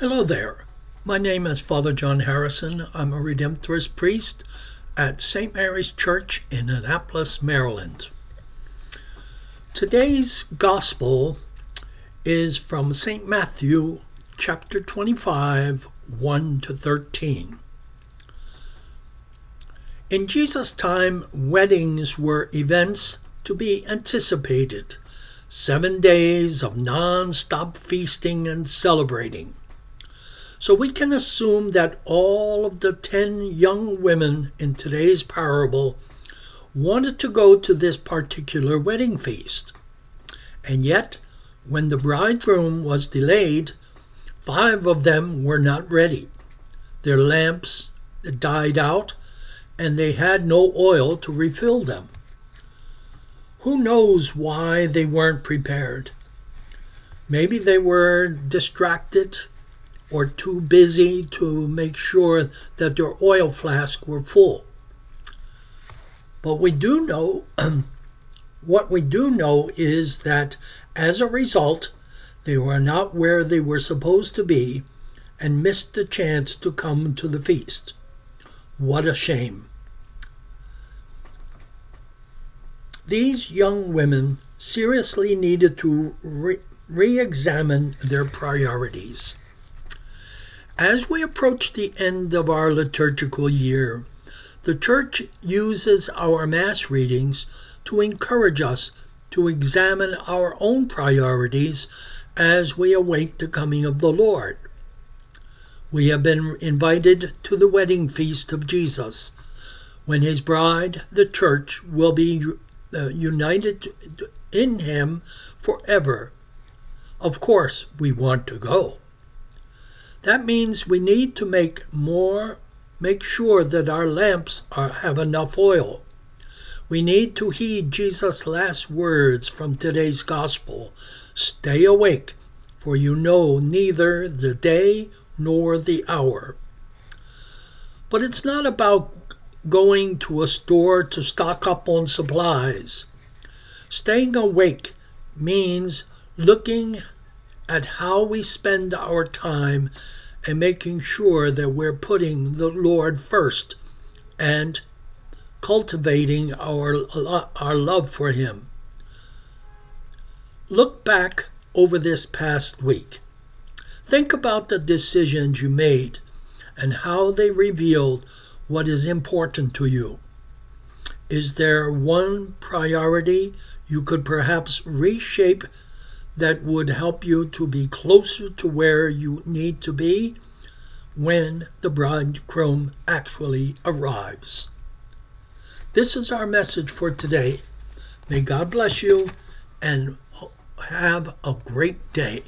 Hello there. My name is Father John Harrison. I'm a Redemptorist priest at St. Mary's Church in Annapolis, Maryland. Today's gospel is from St. Matthew chapter 25, 1 to 13. In Jesus' time, weddings were events to be anticipated, seven days of non stop feasting and celebrating. So we can assume that all of the ten young women in today's parable wanted to go to this particular wedding feast. And yet, when the bridegroom was delayed, five of them were not ready. Their lamps died out, and they had no oil to refill them. Who knows why they weren't prepared? Maybe they were distracted or too busy to make sure that their oil flasks were full. But we do know, what we do know is that as a result, they were not where they were supposed to be and missed the chance to come to the feast. What a shame. These young women seriously needed to re examine their priorities. As we approach the end of our liturgical year, the Church uses our Mass readings to encourage us to examine our own priorities as we await the coming of the Lord. We have been invited to the wedding feast of Jesus, when his bride, the Church, will be uh, united in him forever. Of course, we want to go. That means we need to make more, make sure that our lamps are, have enough oil. We need to heed Jesus' last words from today's gospel Stay awake, for you know neither the day nor the hour. But it's not about going to a store to stock up on supplies. Staying awake means looking at how we spend our time and making sure that we're putting the Lord first and cultivating our, our love for Him. Look back over this past week. Think about the decisions you made and how they revealed what is important to you. Is there one priority you could perhaps reshape that would help you to be closer to where you need to be when the bridegroom actually arrives? This is our message for today. May God bless you and have a great day.